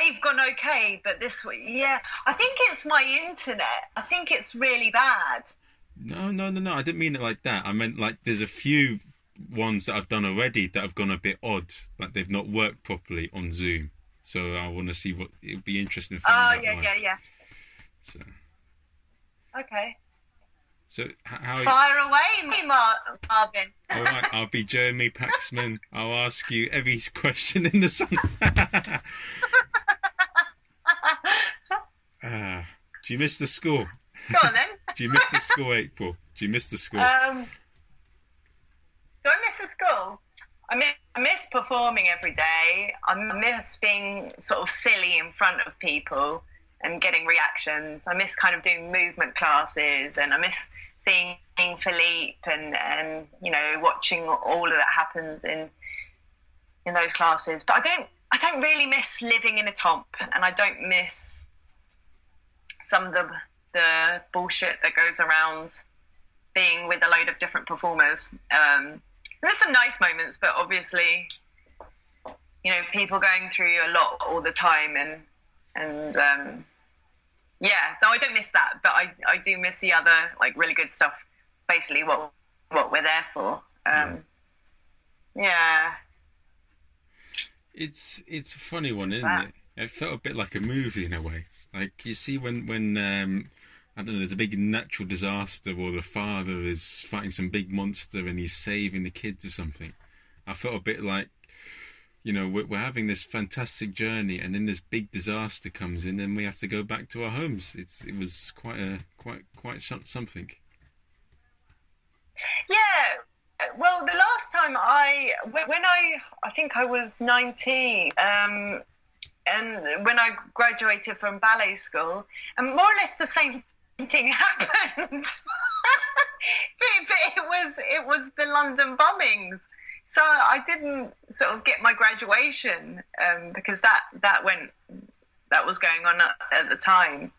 they've gone okay, but this week, yeah, I think it's my internet. I think it's really bad. No, no, no, no. I didn't mean it like that. I meant like there's a few ones that I've done already that have gone a bit odd, like they've not worked properly on Zoom. So I want to see what it would be interesting. To Oh yeah, yeah, yeah. So, Okay. so how? Fire away, me, Mar- Marvin. All right, I'll be Jeremy Paxman. I'll ask you every question in the song. ah, do you miss the score? Go on then. Do you miss the score, April? Do you miss the score? Um, do I miss the school? I miss, I miss performing every day. I miss being sort of silly in front of people and getting reactions. I miss kind of doing movement classes, and I miss seeing Philippe and and you know watching all of that happens in in those classes. But I don't I don't really miss living in a tomp, and I don't miss some of the the bullshit that goes around being with a load of different performers. Um, there's some nice moments, but obviously, you know, people going through a lot all the time, and and um, yeah. So I don't miss that, but I I do miss the other like really good stuff. Basically, what what we're there for. Um, yeah. It's it's a funny one, isn't it? It felt a bit like a movie in a way. Like you see when when um, I don't know, there's a big natural disaster, or the father is fighting some big monster and he's saving the kids or something. I felt a bit like, you know, we're, we're having this fantastic journey, and then this big disaster comes in, and we have to go back to our homes. It's it was quite a quite quite some- something. Yeah. Well, the last time I, when I, I think I was 19, um, and when I graduated from ballet school, and more or less the same thing happened. but, it was it was the London bombings. So I didn't sort of get my graduation um, because that that went that was going on at, at the time,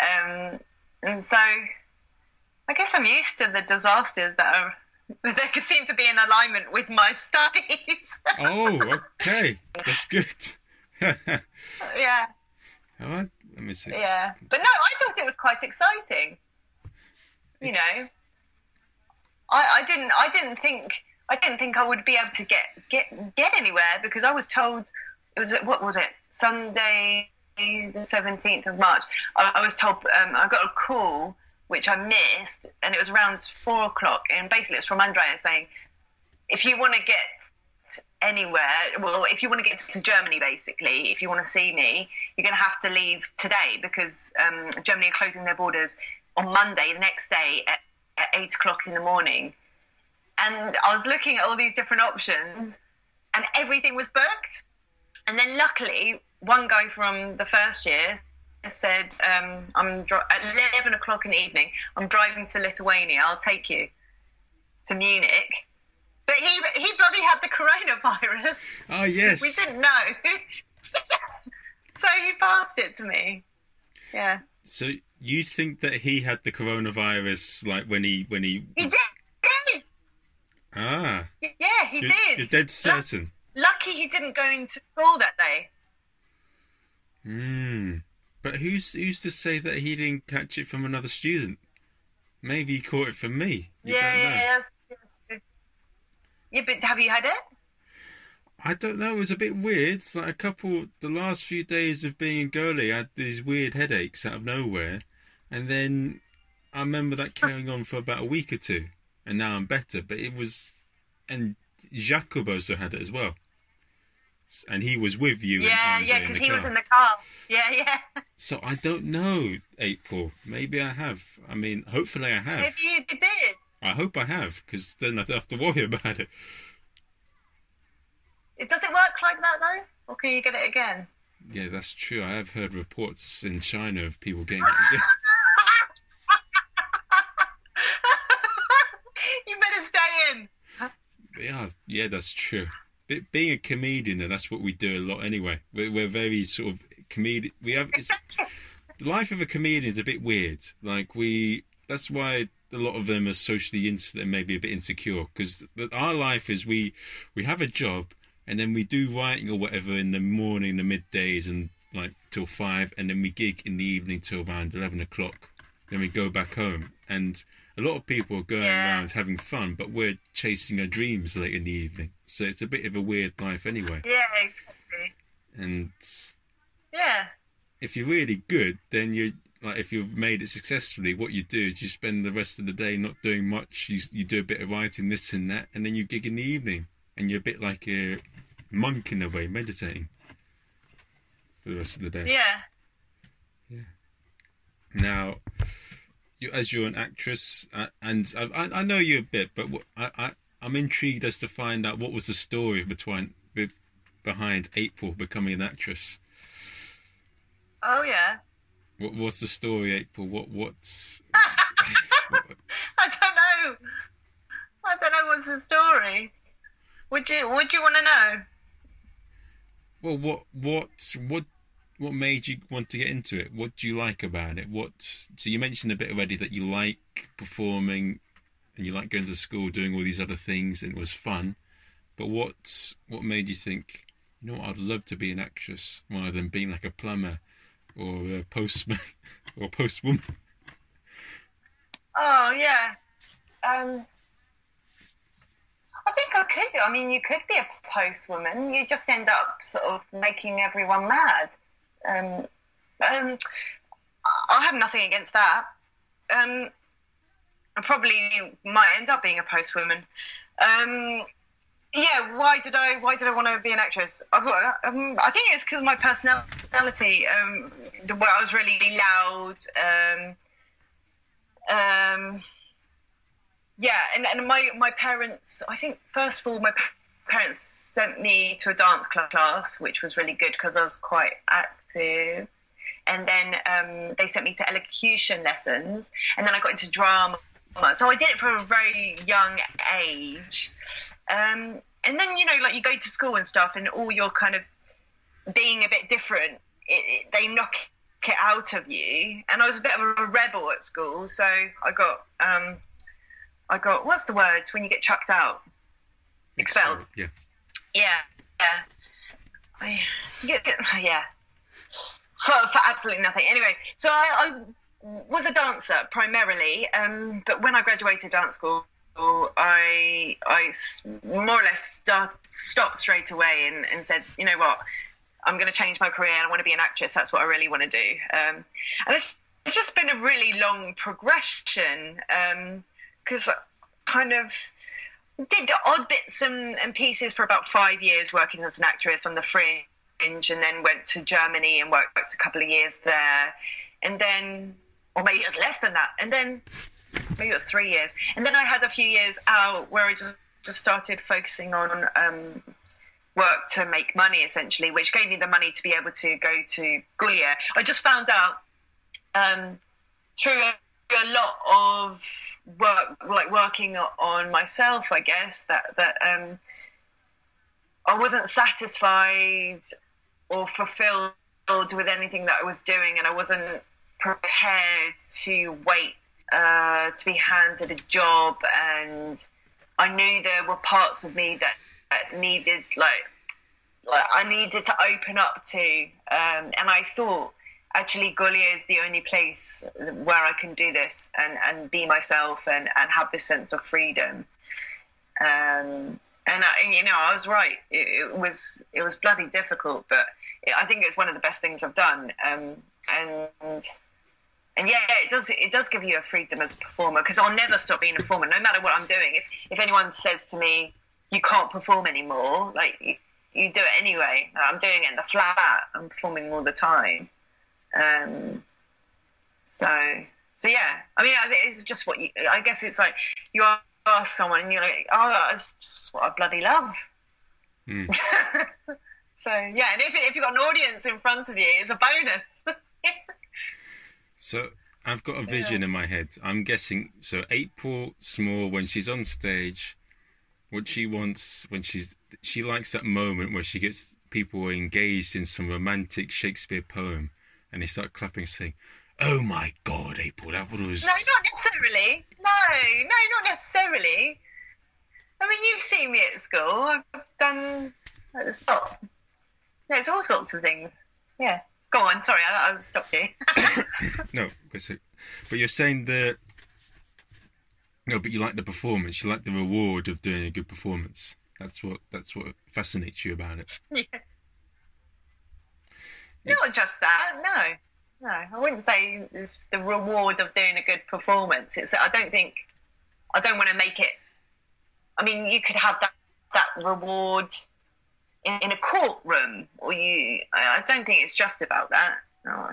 um, and so I guess I'm used to the disasters that are that seem to be in alignment with my studies. Oh, okay, that's good. All yeah, right, let me see. yeah. But no, I thought it was quite exciting. You It's- know, I, I didn't I didn't think I didn't think I would be able to get get get anywhere because I was told it was what was it Sunday the seventeenth of March. I, I was told um, I got a call which I missed, and it was around four o'clock, and basically it's from Andrea saying if you want to get anywhere, well, if you want to get to Germany, basically, if you want to see me, you're going to have to leave today because um, Germany are closing their borders on Monday, the next day at, at eight o'clock in the morning. And I was looking at all these different options, and everything was booked. And then, luckily, one guy from the first year said, um, "I'm at eleven o'clock in the evening. I'm driving to Lithuania. I'll take you to Munich." But he he bloody had the coronavirus. Oh yes. We didn't know. so he passed it to me. Yeah. So you think that he had the coronavirus, like when he when he He did. ah, Yeah, he you're, did. you're dead certain. Lucky he didn't go into school that day. Hmm. But who's who's to say that he didn't catch it from another student? Maybe he caught it from me. You yeah, don't know. yeah, yeah. that's. Yeah, but have you had it? I don't know. It was a bit weird. It's like a couple, the last few days of being in Gaulier, I had these weird headaches out of nowhere, and then I remember that carrying on for about a week or two, and now I'm better. But it was, and Jacob also had it as well, and he was with you. Yeah, and yeah, because he the was in the car. Yeah, yeah. So I don't know, April. Maybe I have. I mean, hopefully I have. Maybe you did. I hope I have, because then I don't have to worry about it. It does it work like that though, or can you get it again? Yeah, that's true. I have heard reports in China of people getting it again. you better stay in. Yeah, yeah, that's true. Be- being a comedian, though, that's what we do a lot anyway. We're, we're very sort of comedian. We have it's, the life of a comedian is a bit weird. Like we, that's why a lot of them are socially insular maybe a bit insecure because our life is we we have a job and then we do writing or whatever in the morning, the middays, and like till five, and then we gig in the evening till around eleven o'clock. Then we go back home, and a lot of people are going Yeah. around having fun, but we're chasing our dreams late in the evening. So it's a bit of a weird life anyway. Yeah, exactly. And Yeah. if you're really good, then you like if you've made it successfully. What you do is you spend the rest of the day not doing much. You you do a bit of writing, this and that, and then you gig in the evening, and you're a bit like a monk in a way, meditating for the rest of the day. Yeah. Yeah. Now, you, as you're an actress, uh, and I, I, know you a bit, but what, I, I, I'm intrigued as to find out what was the story between behind April becoming an actress. Oh yeah. What, what's the story, April? What what's I don't know. I don't know what's the story. Would you Would you want to know? well, what what what what made you want to get into it? What do you like about it? What so you mentioned a bit already that you like performing and you like going to school, doing all these other things, and it was fun. But what what made you think, you know what, I'd love to be an actress rather than being like a plumber or a postman or postwoman? Oh yeah. Um. I think I could. I mean, you could be a postwoman. You just end up sort of making everyone mad. Um, um, I have nothing against that. Um, I probably might end up being a postwoman. Um, yeah, why did I? Why did I want to be an actress? I've, um, I think it's because my personality. Um, the way I was really loud. Um, um, yeah, and, and my my parents. I think first of all, my parents sent me to a dance class, which was really good because I was quite active. And then um, they sent me to elocution lessons, and then I got into drama. So I did it from a very young age. Um, and then you know, like you go to school and stuff, and all your kind of being a bit different, it, it, they knock it out of you. And I was a bit of a rebel at school, so I got, um, I got what's the word when you get chucked out, expelled. Yeah. Yeah, yeah, I, yeah, yeah. For, for absolutely nothing. Anyway, so I, I was a dancer primarily, um, but when I graduated dance school, I I more or less start, stopped straight away and, and said, you know what, I'm going to change my career and I want to be an actress. That's what I really want to do. Um, and it's, it's just been a really long progression because kind of did odd bits and, and pieces for about five years working as an actress on the fringe and then went to Germany and worked a couple of years there. And then, or maybe it was less than that. And then maybe it was three years. And then I had a few years out where I just, just started focusing on um, work to make money essentially, which gave me the money to be able to go to Gaulier. I just found out um, through a, a lot of work, like working on myself, I guess that that um, I wasn't satisfied or fulfilled with anything that I was doing, and I wasn't prepared to wait uh, to be handed a job, and I knew there were parts of me that, that needed like like I needed to open up to, um, and I thought actually Gaulier is the only place where I can do this and, and be myself and, and have this sense of freedom. Um, and I, you know, I was right. It, it was it was bloody difficult, but I think it's one of the best things I've done. Um, and and yeah, it does it does give you a freedom as a performer because I'll never stop being a performer, no matter what I'm doing. If if anyone says to me, "You can't perform anymore," like you, you do it anyway. I'm doing it in the flat. I'm performing all the time. Um, so so yeah, I mean, it's just what you. I guess it's like you ask someone and you're like, "Oh, it's just what I bloody love." Mm. so yeah, and if if you've got an audience in front of you, it's a bonus. So I've got a vision in my head. I'm guessing. So April Small, when she's on stage, what she wants when she's she likes that moment where she gets people engaged in some romantic Shakespeare poem, and they start clapping, saying, "Oh my God, April, that was." No, not necessarily. No, no, not necessarily. I mean, you've seen me at school. I've done at the stop. Yeah, it's all sorts of things. Yeah. Go on. Sorry, I, I stopped you. no, but you're saying that. No, but you like the performance. You like the reward of doing a good performance. That's what. That's what fascinates you about it. yeah. Not just that. No, no. I wouldn't say it's the reward of doing a good performance. It's. I don't think. I don't want to make it. I mean, you could have that that reward in, in a courtroom, or you. I don't think it's just about that. No.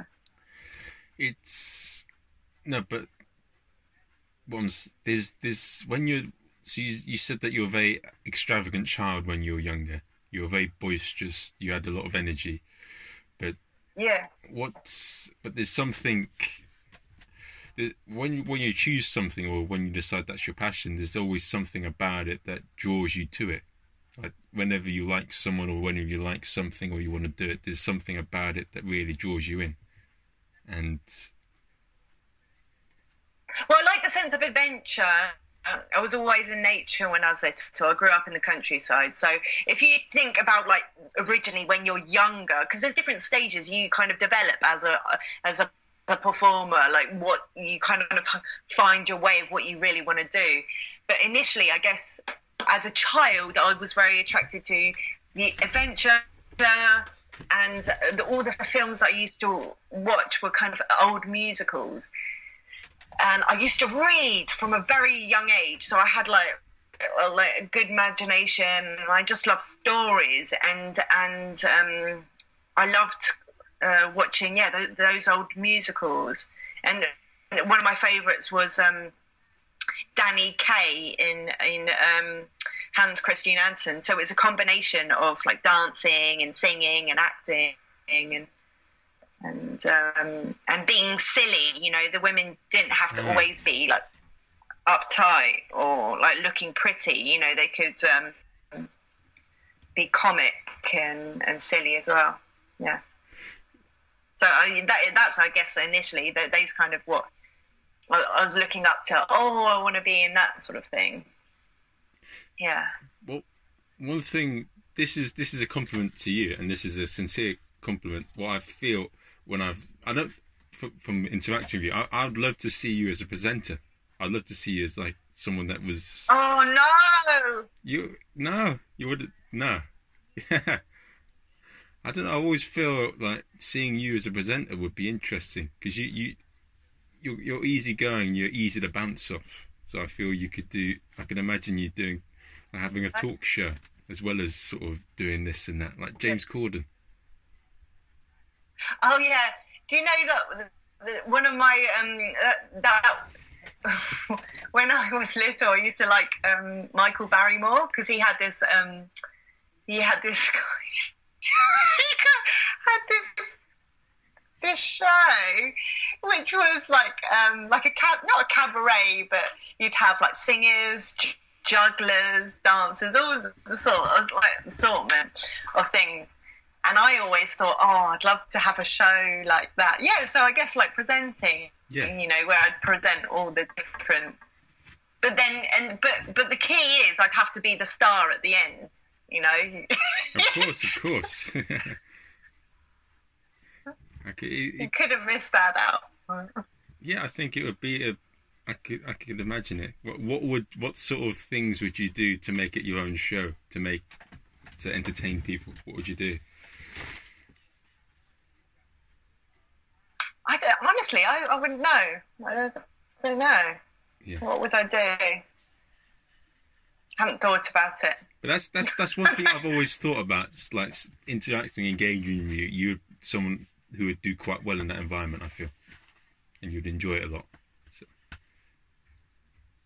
It's no, but once there's this when you so you, you said that you were a very extravagant child when you were younger. You were very boisterous. You had a lot of energy, but yeah. What's but there's something when when you choose something or when you decide that's your passion, there's always something about it that draws you to it. Whenever you like someone or whenever you like something or you want to do it, there's something about it that really draws you in. And well, I like the sense of adventure. I was always in nature when I was little. I grew up in the countryside. So if you think about like originally when you're younger, because there's different stages you kind of develop as a as a, a performer, like what you kind of find your way of what you really want to do. But initially, I guess as a child, I was very attracted to the adventure and the, all the films I used to watch were kind of old musicals. And I used to read from a very young age, so I had like a, like a good imagination. I just loved stories, and and um, I loved uh, watching yeah those, those, old musicals. And one of my favourites was um, Danny Kaye in in um, Hans Christian Andersen. So it's a combination of like dancing and singing and acting and and um, and being silly. You know, the women didn't have to mm. always be like uptight or like looking pretty. You know, they could um, be comic and and silly as well. Yeah. So I, that, that's I guess initially that those kind of what I, I was looking up to. Oh, I want to be in that sort of thing. Yeah. Well, one thing. This is this is a compliment to you, and this is a sincere compliment. What I feel when I've I don't from, from interacting with you, I, I'd love to see you as a presenter. I'd love to see you as like someone that was. Oh no! You no, you would no. Yeah. I don't know. I always feel like seeing you as a presenter would be interesting because you you you're, you're easygoing. You're easy to bounce off. So I feel you could do. I can imagine you doing having a talk show as well as sort of doing this and that, like James Corden. Oh yeah. Do you know that the, one of my um that, that when I was little, I used to like um, Michael Barrymore because he had this um he had this he had this this show, which was like um, like a cab, not a cabaret, but you'd have like singers, jugglers, dancers, all the sort of like assortment of things. And I always thought, oh, I'd love to have a show like that. Yeah, so I guess like presenting, yeah. you know, where I'd present all the different. But then, and but but the key is I'd have to be the star at the end, you know. of course, of course. It, you could have missed that out. yeah, I think it would be a. I could I could imagine it. What what would what sort of things would you do to make it your own show to make to entertain people? What would you do? I don't, honestly, I, I wouldn't know. I don't, I don't know. Yeah. What would I do? I haven't thought about it. But that's that's that's one thing I've always thought about. Just like interacting, engaging with you. You someone who would do quite well in that environment. I feel, and you'd enjoy it a lot. So.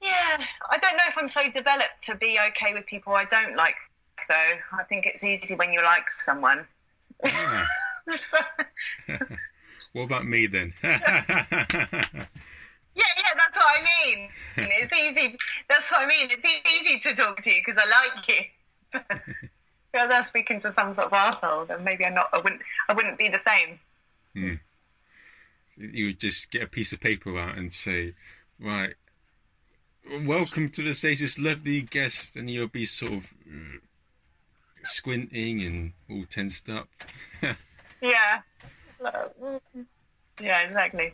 Yeah, I don't know if I'm so developed to be okay with people I don't like. Though I think it's easy when you like someone. What about me then? yeah, yeah, that's what I mean. It's easy. That's what I mean. It's easy to talk to you because I like you. if I was speaking to some sort of asshole, then maybe I'm not. I wouldn't. I wouldn't be the same. Mm. You would just get a piece of paper out and say, right, welcome to the stage, this lovely guest, and you'll be sort of squinting and all tensed up. yeah. Yeah, exactly.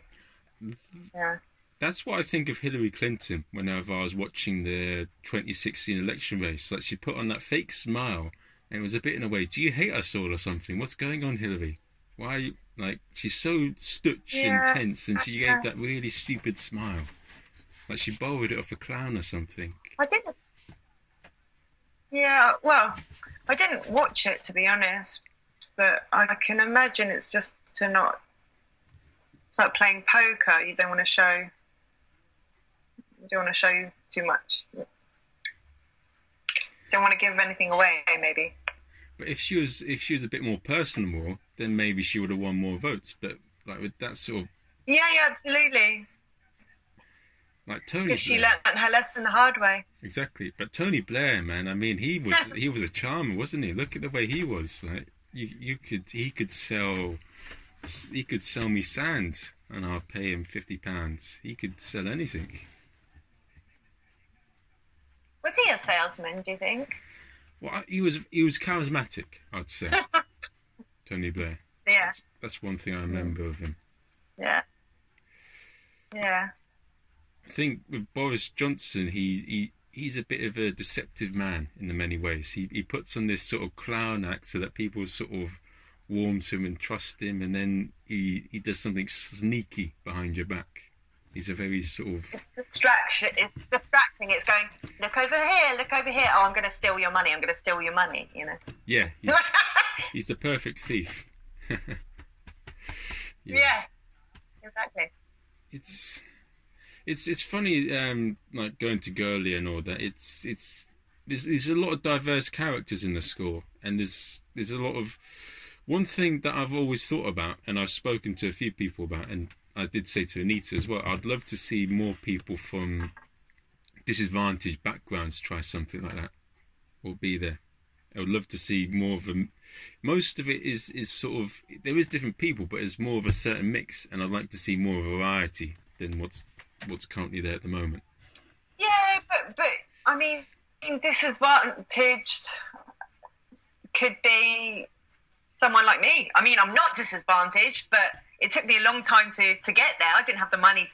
Yeah. That's what I think of Hillary Clinton whenever I was watching the 2016 election race. Like she put on that fake smile, and it was a bit in a way, "Do you hate us all or something? What's going on, Hillary? Why?" Are you, like she's so stutch Yeah. and tense, and she gave uh-huh. that really stupid smile, like she borrowed it off a clown or something. I didn't. Yeah, well, I didn't watch it to be honest, but I can imagine it's just to not. It's like playing poker. You don't want to show. You don't want to show too much. Don't want to give anything away, maybe. But if she was if she was a bit more personable, then maybe she would have won more votes. But like with that sort of Yeah, yeah, absolutely. like Tony Because she learned her lesson the hard way. Exactly, but Tony Blair, man, I mean, he was he was a charmer, wasn't he? Look at the way he was. Like you, you could he could sell he could sell me sand, and I'll pay him fifty pounds. He could sell anything. Was he a salesman? Do you think? Well, he was he was charismatic, I'd say. Tony Blair. Yeah, That's one thing I remember of him. yeah, yeah. I think with Boris Johnson, he, he he's a bit of a deceptive man in the many ways. He he puts on this sort of clown act so that people sort of warm to him and trust him, and then he he does something sneaky behind your back. He's a very sort of It's distraction. It's distracting. It's going, look over here, look over here. Oh, I'm going to steal your money. I'm going to steal your money. You know. yeah. He's, the perfect thief. yeah. Exactly. it's it's it's funny um like going to Gaulier and all that it's it's there's there's a lot of diverse characters in the school and there's there's a lot of one thing that I've always thought about and I've spoken to a few people about and I did say to Anita as well I'd love to see more people from disadvantaged backgrounds try something like that or be there I would love to see more of them most of it is is sort of there is different people but it's more of a certain mix and I'd like to see more variety than what's what's currently there at the moment Yeah, but but I mean, disadvantaged could be someone like me. I mean, I'm not disadvantaged, but it took me a long time to to get there. I didn't have the money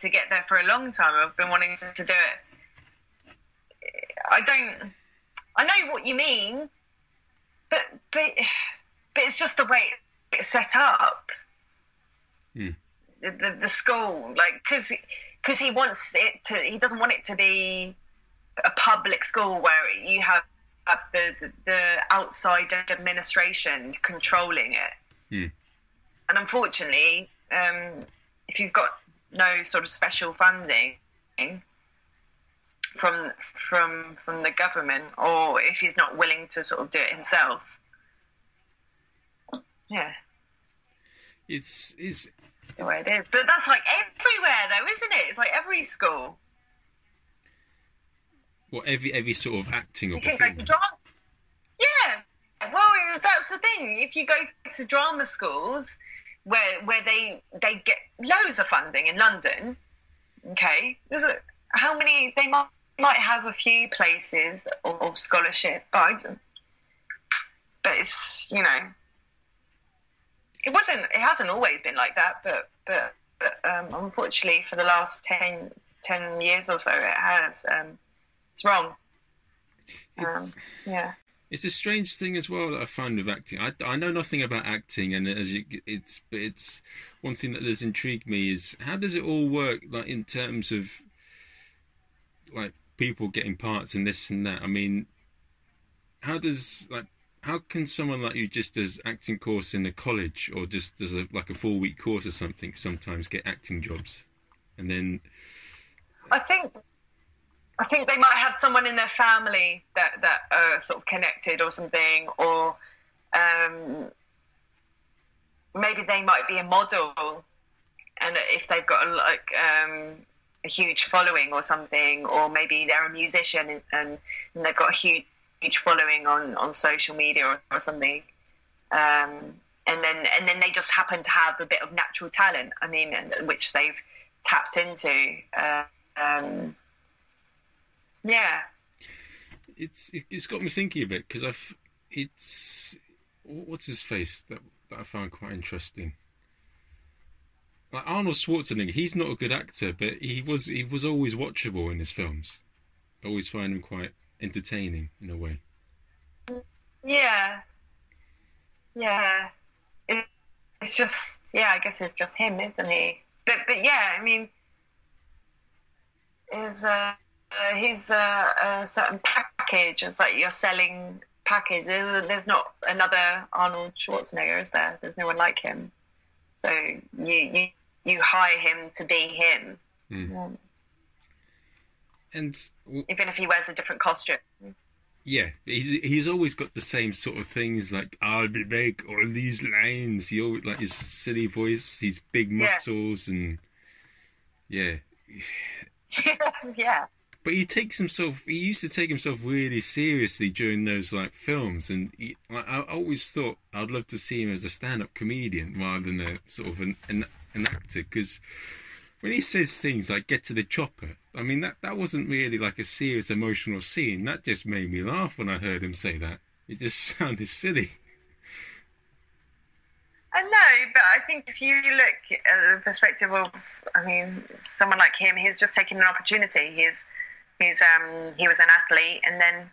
to get there for a long time. I've been wanting to, to do it. I don't. I know what you mean, but but but it's just the way it's set up. Hmm. The, the the school, like, because because he wants it to. He doesn't want it to be a public school where you have, have the, the the outside administration controlling it. Hmm. And unfortunately, um, if you've got no sort of special funding from from from the government, or if he's not willing to sort of do it himself, yeah, it's it's the way it is. But that's like everywhere, though, isn't it? It's like every school. well every every sort of acting or You can go performance drama. Yeah. Well, that's the thing. If you go to drama schools, where where they they get loads of funding in London, okay, there's a, how many they might might have a few places of, scholarship, but but it's you know, it wasn't. It hasn't always been like that, but but. But um, unfortunately, for the last 10, 10 years or so, it has. Um, it's wrong. Um, yeah. It's a strange thing as well that I find with acting. I, I know nothing about acting, and as you, it's it's one thing that has intrigued me is how does it all work, like in terms of like people getting parts and this and that. I mean, how does like how can someone like you just does acting course in a college or just does a, like a four week course or something sometimes get acting jobs, and then I think I think they might have someone in their family that that are sort of connected or something, or um, maybe they might be a model, and if they've got a, like um, a huge following or something, or maybe they're a musician and, and, they've got a huge huge following on, on social media or, or something. Um, and then and then they just happen to have a bit of natural talent. I mean, which they've tapped into. Uh, um, yeah, it's it, it's got me thinking a bit because I've it's what's his face that that I found quite interesting. Like Arnold Schwarzenegger, he's not a good actor, but he was he was always watchable in his films. I always find him quite entertaining in a way. Yeah. Yeah. It's just yeah, I guess it's just him, isn't he? But but yeah, I mean is uh, uh he's a, a certain package. It's like you're selling package. There's not another Arnold Schwarzenegger, is there? There's no one like him. So you you you hire him to be him. Mm. And even if he wears a different costume. Yeah, he's he's always got the same sort of things like I'll be back all these lines. He always like his silly voice, his big muscles, yeah. and yeah, yeah. But he takes himself. He used to take himself really seriously during those like films, and he, I, always thought I'd love to see him as a stand-up comedian rather than a sort of an an, an actor because when he says things like "get to the chopper," I mean that that wasn't really like a serious emotional scene. That just made me laugh when I heard him say that. It just sounded silly. I know, but I think if you look at the perspective of, I mean, someone like him, he's just taking an opportunity. He's he's um he was an athlete, and then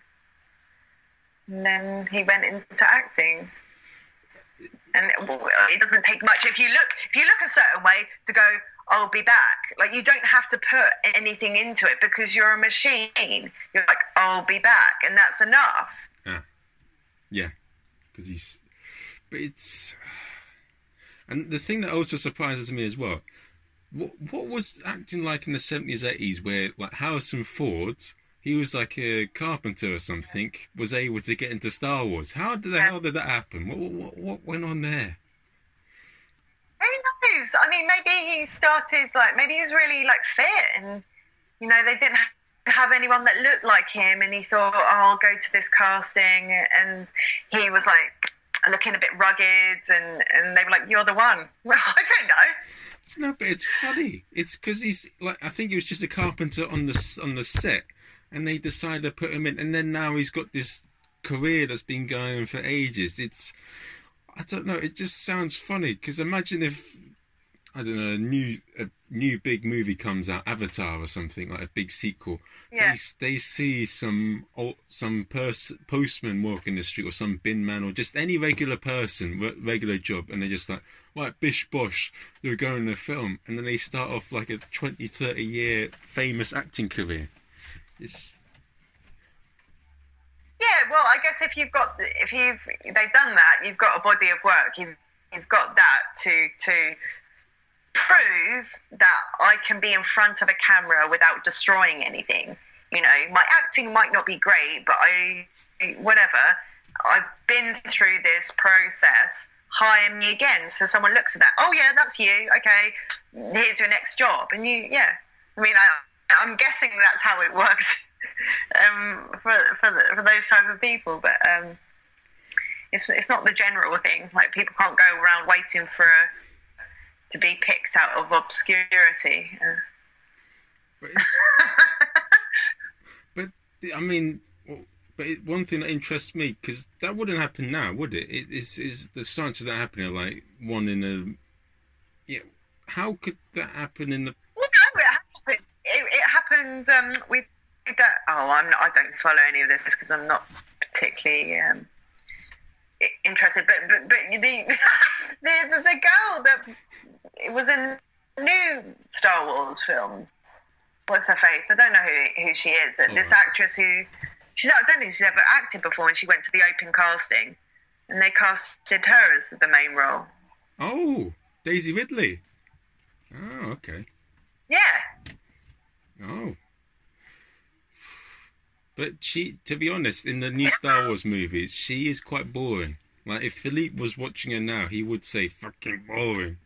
and then he went into acting and it doesn't take much if you look if you look a certain way to go I'll be back. Like you don't have to put anything into it because you're a machine. You're like, I'll be back, and that's enough. Yeah, yeah, because he's. But it's, and the thing that also surprises me as well. What what was acting like in the seventies, eighties, where like Harrison Ford, he was like a carpenter or something, was able to get into Star Wars. How did the yeah. hell did that happen? What, what what went on there? Who knows? I mean, maybe he started like maybe he was really like fit, and you know they didn't have anyone that looked like him, and he thought, oh, I'll go to this casting, and he was like looking a bit rugged, and and they were like, you're the one. Well, I don't know. No, but it's funny. It's because he's like I think he was just a carpenter on the on the set, and they decided to put him in, and then now he's got this career that's been going on for ages. It's I don't know. It just sounds funny because imagine if I don't know a new a new big movie comes out, Avatar or something like a big sequel. Yeah. They, they see some some pers- postman walking the street or some bin man or just any regular person, regular job, and they're just like, right, bish bosh, they're going to film, and then they start off like a 20, 30 year famous acting career. It's yeah, well, I guess if you've got if you've they've done that, you've got a body of work. You've you've got that to to prove that I can be in front of a camera without destroying anything. You know, my acting might not be great, but I whatever. I've been through this process. Hire me again. So someone looks at that. Oh yeah, that's you. Okay, here's your next job. And you, yeah. I mean, I, I'm guessing that's how it works um, for for, the, for those type of people. But um, it's it's not the general thing. Like people can't go around waiting for to be picked out of obscurity. But, but I mean. But it, one thing that interests me because that wouldn't happen now, would it? it is is the chances of that happening like one in a yeah. How could that happen in the? Well, no, it has happened. It, it happened um, with that, oh, I'm not, I don't follow any of this because I'm not particularly um, interested. But but but the, the the the girl that was in new Star Wars films. What's her face? I don't know who who she is. Oh. This hmm. actress who she's I don't think she's ever acted before, and she went to the open casting, and they casted her as the main role. Oh, Daisy Ridley. Oh, okay. Yeah. Oh. But she, to be honest, in the new Star Wars movies, she is quite boring. Like if Philippe was watching her now, he would say "fucking boring,"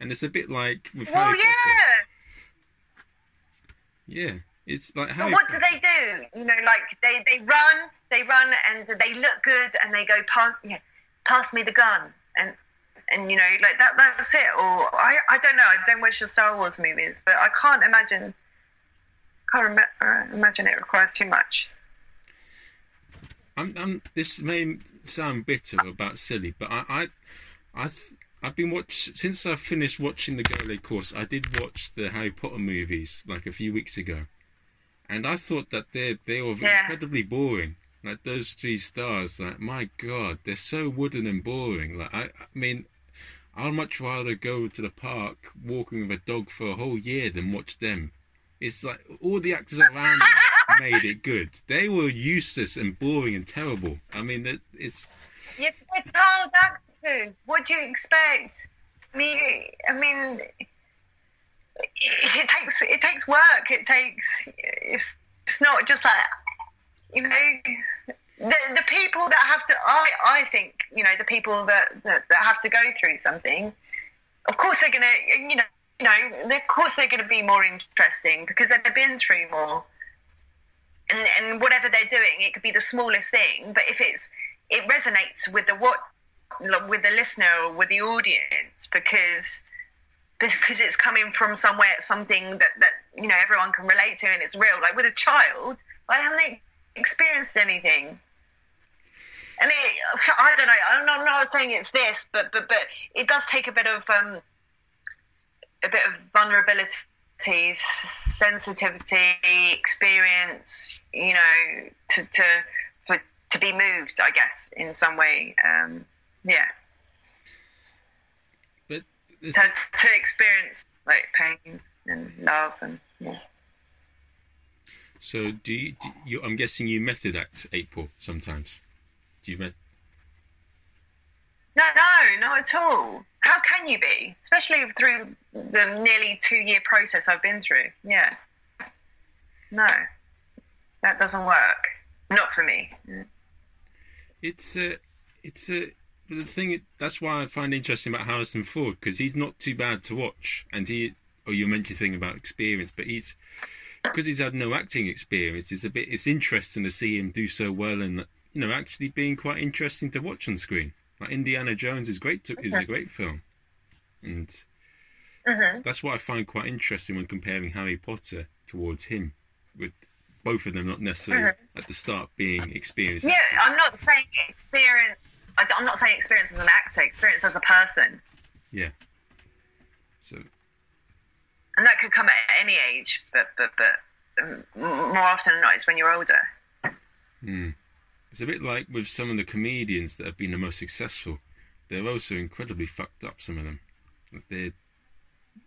and it's a bit like with well, Harry yeah. Potter. Yeah, it's like Harry what Potter. do they do? You know, like they they run, they run, and they look good, and they go pass, yeah, pass me the gun, and and you know, like that that's it. Or I I don't know. I don't watch the Star Wars movies, but I can't imagine can't rem- uh, imagine it requires too much. I'm, I'm, this may sound bitter about silly, but I, I, I, I've been watch since I finished watching the Gole course. I did watch the Harry Potter movies like a few weeks ago, and I thought that they they were Yeah. incredibly boring. Like those three stars, like my god, they're so wooden and boring. Like I, I mean, I'd much rather go to the park walking with a dog for a whole year than watch them. It's like all the actors around them made it good. They were useless and boring and terrible. I mean, that it's You're child What do you expect? I mean, I mean, it, it takes it takes work. It takes. It's, it's not just like you know. The, the people that have to, I, I think, you know, the people that, that, that have to go through something, of course they're gonna, you know, you know, of course they're gonna be more interesting because they've been through more and, and whatever they're doing, it could be the smallest thing, but if it's it resonates with the what with the listener or with the audience because because it's coming from somewhere something that that you know everyone can relate to and it's real. Like with a child, I haven't experienced anything. And it, I don't know. I'm not, I'm not saying it's this, but but but it does take a bit of um, a bit of vulnerability, sensitivity, experience, you know, to to for to be moved, I guess, in some way. Um, yeah, but to to experience like pain and love and yeah. so. Do you, do you? I'm guessing you method act April sometimes. Do you? Met, No, no, not at all. How can you be? Especially through the nearly two year process I've been through. Yeah. No, that doesn't work. Not for me. it's a, it's a. But the thing that's why I find interesting about Harrison Ford because he's not too bad to watch, and he. Or you mentioned thing about experience, but he's because he's had no acting experience. It's a bit. It's interesting to see him do so well, and you know, actually being quite interesting to watch on screen. Like Indiana Jones is great. To, is a great film, and hmm that's what I find quite interesting when comparing Harry Potter towards him, with both of them not necessarily at the start being experienced. Yeah, actors. I'm not saying experience. I- I'm not saying experience as an actor. Experience as a person, yeah. So and that could come at any age. But but but um, more often than not, it's when you're older. Hmm. It's a bit like with some of the comedians that have been the most successful. They're also incredibly fucked up. Some of them, they're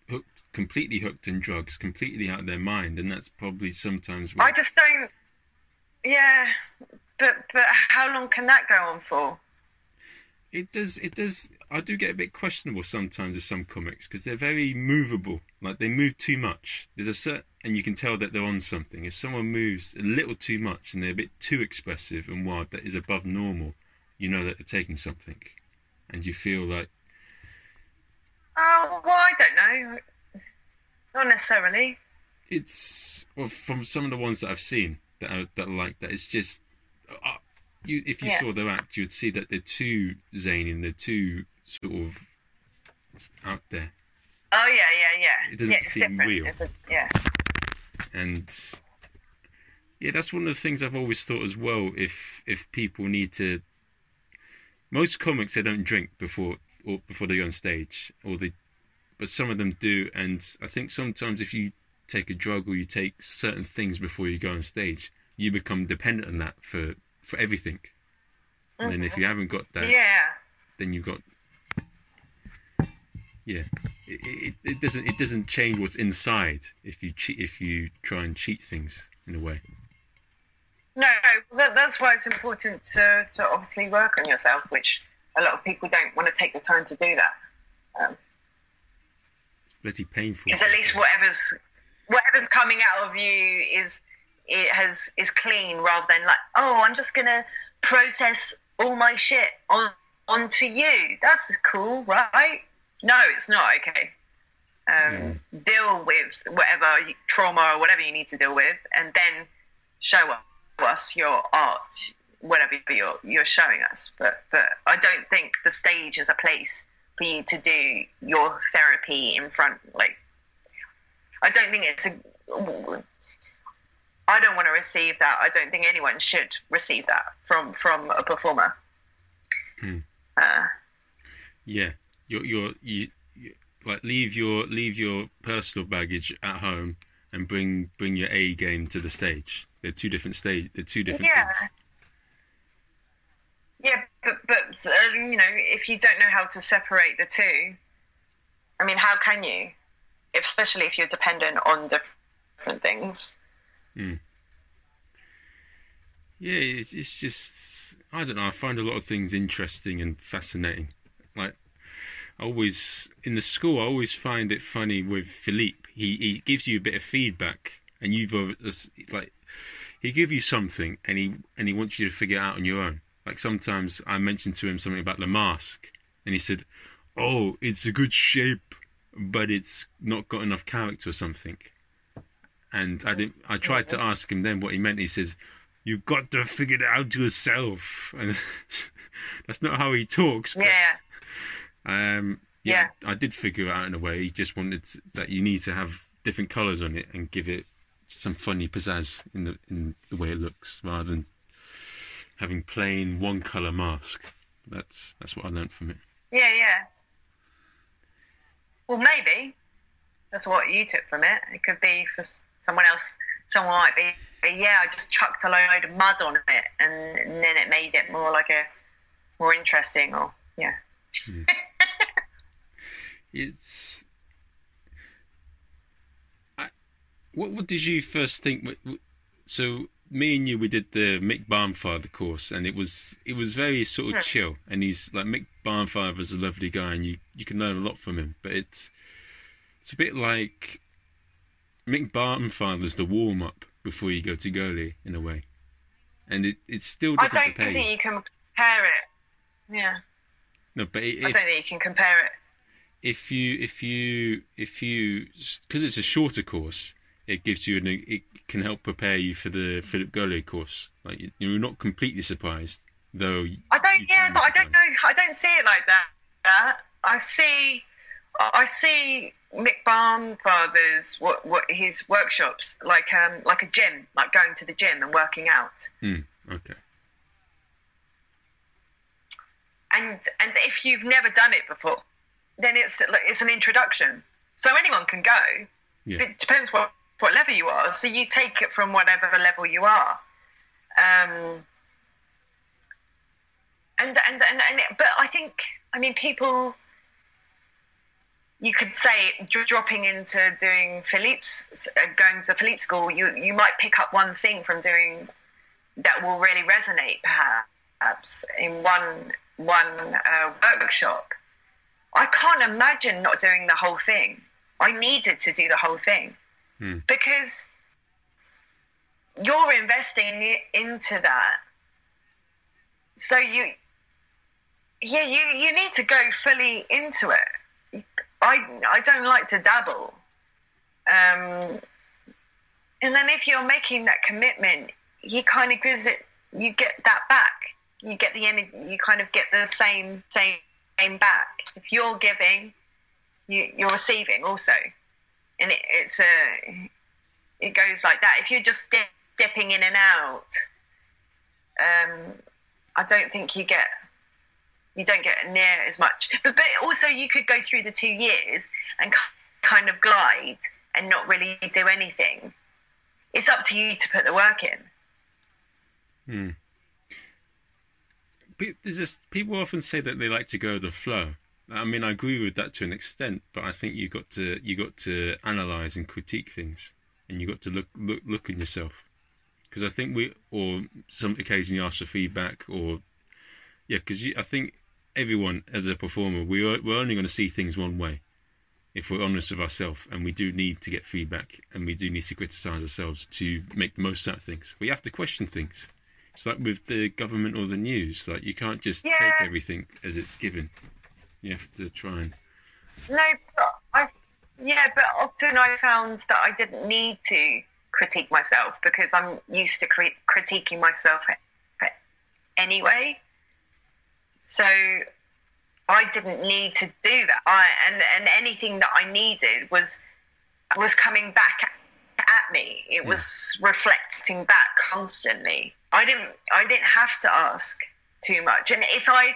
hooked, completely hooked in drugs, completely out of their mind, and that's probably sometimes. I just don't. Yeah, but but how long can that go on for? It does. It does. I do get a bit questionable sometimes with some comics because they're very movable. Like they move too much. There's a certain, and you can tell that they're on something. If someone moves a little too much and they're a bit too expressive and wild, that is above normal, you know that they're taking something, and you feel like Oh well, I don't know. Not necessarily. it's well from some of the ones that I've seen that are, that are like that. It's just uh, you if you Yeah. saw their act, you'd see that they're too zany and they're too sort of out there. Oh yeah, yeah, yeah. It doesn't yeah, seem different. real. A, yeah. and yeah, that's one of the things I've always thought as well. If if people need to, most comics they don't drink before or before they go on stage, or they, but some of them do. And I think sometimes if you take a drug or you take certain things before you go on stage, you become dependent on that for for everything. And then if you haven't got that, Yeah. then you've got yeah it, it, it doesn't it doesn't change what's inside if you cheat if you try and cheat things in a way No, that, that's why it's important to, to obviously work on yourself, which a lot of people don't want to take the time to do that. Um, it's bloody painful because at least whatever's whatever's coming out of you is it has is clean rather than like oh I'm just gonna process all my shit on onto you. That's cool, right? No, it's not okay. Um, Deal with whatever trauma or whatever you need to deal with, and then show us your art, whatever you're you're showing us. But but I don't think the stage is a place for you to do your therapy in front like I don't think it's a. I don't want to receive that. I don't think anyone should receive that from from a performer. Hmm. Uh, yeah Your your you're you like leave your leave your personal baggage at home and bring bring your A game to the stage. They're two different stage. They're two different Yeah. things. Yeah, but but uh, you know, if you don't know how to separate the two, I mean, how can you? Especially if you're dependent on different things. Hmm. Yeah, it's, it's just I don't know. I find a lot of things interesting and fascinating. Like I always in the school, I always find it funny with Philippe. He he gives you a bit of feedback, and you've like he give you something, and he and he wants you to figure it out on your own. Like sometimes I mentioned to him something about the mask, and he said, "Oh, it's a good shape, but it's not got enough character or something." And I didn't. I tried to ask him then what he meant. He says, "You've got to figure it out yourself," and that's not how he talks. But, Yeah, um, yeah, I did figure it out in a way. He just wanted that you need to have different colours on it and give it some funny pizzazz in the in the way it looks, rather than having plain one colour mask. That's that's what I learned from it. yeah, yeah. Well, maybe that's what you took from it. It could be for someone else. Someone might be, yeah, I just chucked a load of mud on it, and, and then it made it more like a more interesting. Or yeah, It's. I, what what did you first think? So me and you, we did the Mick Barnfather course, and it was it was very sort of Hmm. chill. And he's like Mick Barnfather's a lovely guy, and you you can learn a lot from him. But it's it's a bit like Mick Barnfather's the warm up before you go to Gaulier in a way, and it it still doesn't I don't prepare think you. you can compare it. Yeah, No, but I if, don't think you can compare it. if you if you if you because it's a shorter course it gives you an it can help prepare you for the Philippe Gaulier course like you- you're not completely surprised though I don't. Yeah, but I don't know. I don't see it like that. I see. I see Mick Barnfather's what what his workshops like um like a gym, like going to the gym and working out. Hmm, okay And and if you've never done it before, then it's it's an introduction. So anyone can go. yeah It depends what what level you are. So you take it from whatever level you are. Um, and and and, and it, but I think I mean people. You could say dropping into doing Philippe's, uh, going to Philippe's school, you you might pick up one thing from doing that will really resonate, perhaps in one one uh, workshop. I can't imagine not doing the whole thing. I needed to do the whole thing Hmm. because you're investing into that. So you, yeah, you you need to go fully into it. I I don't like to dabble. Um, and then if you're making that commitment, you kind of gives it, you get that back. You get the energy. You kind of get the same same same back. If you're giving, you you're receiving also, and it, it's a it goes like that. If you're just dip, dipping in and out, um, I don't think you get you don't get near as much. But but also you could go through the two years and kind of glide and not really do anything. It's up to you to put the work in. hmm. There's people often say that they like to go with the flow I mean I agree with that to an extent but I think you got to you got to analyze and critique things and you got to look look look in yourself because I think we or some occasionally ask for feedback or yeah because I think everyone as a performer we are, we're only going to see things one way if we're honest with ourselves and we do need to get feedback and we do need to criticize ourselves to make the most out of things we have to question things it's like with the government or the news like you can't just Yeah. take everything as it's given you have to try and No, but I yeah, but often I found that I didn't need to critique myself because I'm used to cri- critiquing myself anyway. So I didn't need to do that. I and and anything that I needed was was coming back at me. It was reflecting back constantly. I didn't I didn't have to ask too much. And if I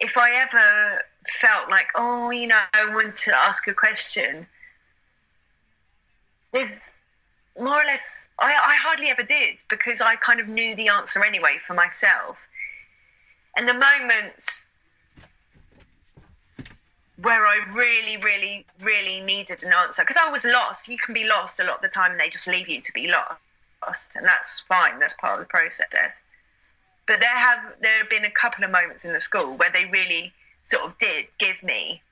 if I ever felt like, oh, you know, I want to ask a question, there's more or less, I, I hardly ever did because I kind of knew the answer anyway for myself. And the moments where I really, really, really needed an answer because I was lost. You can be lost a lot of the time, and they just leave you to be lost, and that's fine. That's part of the process. But there have there have been a couple of moments in the school where they really sort of did give me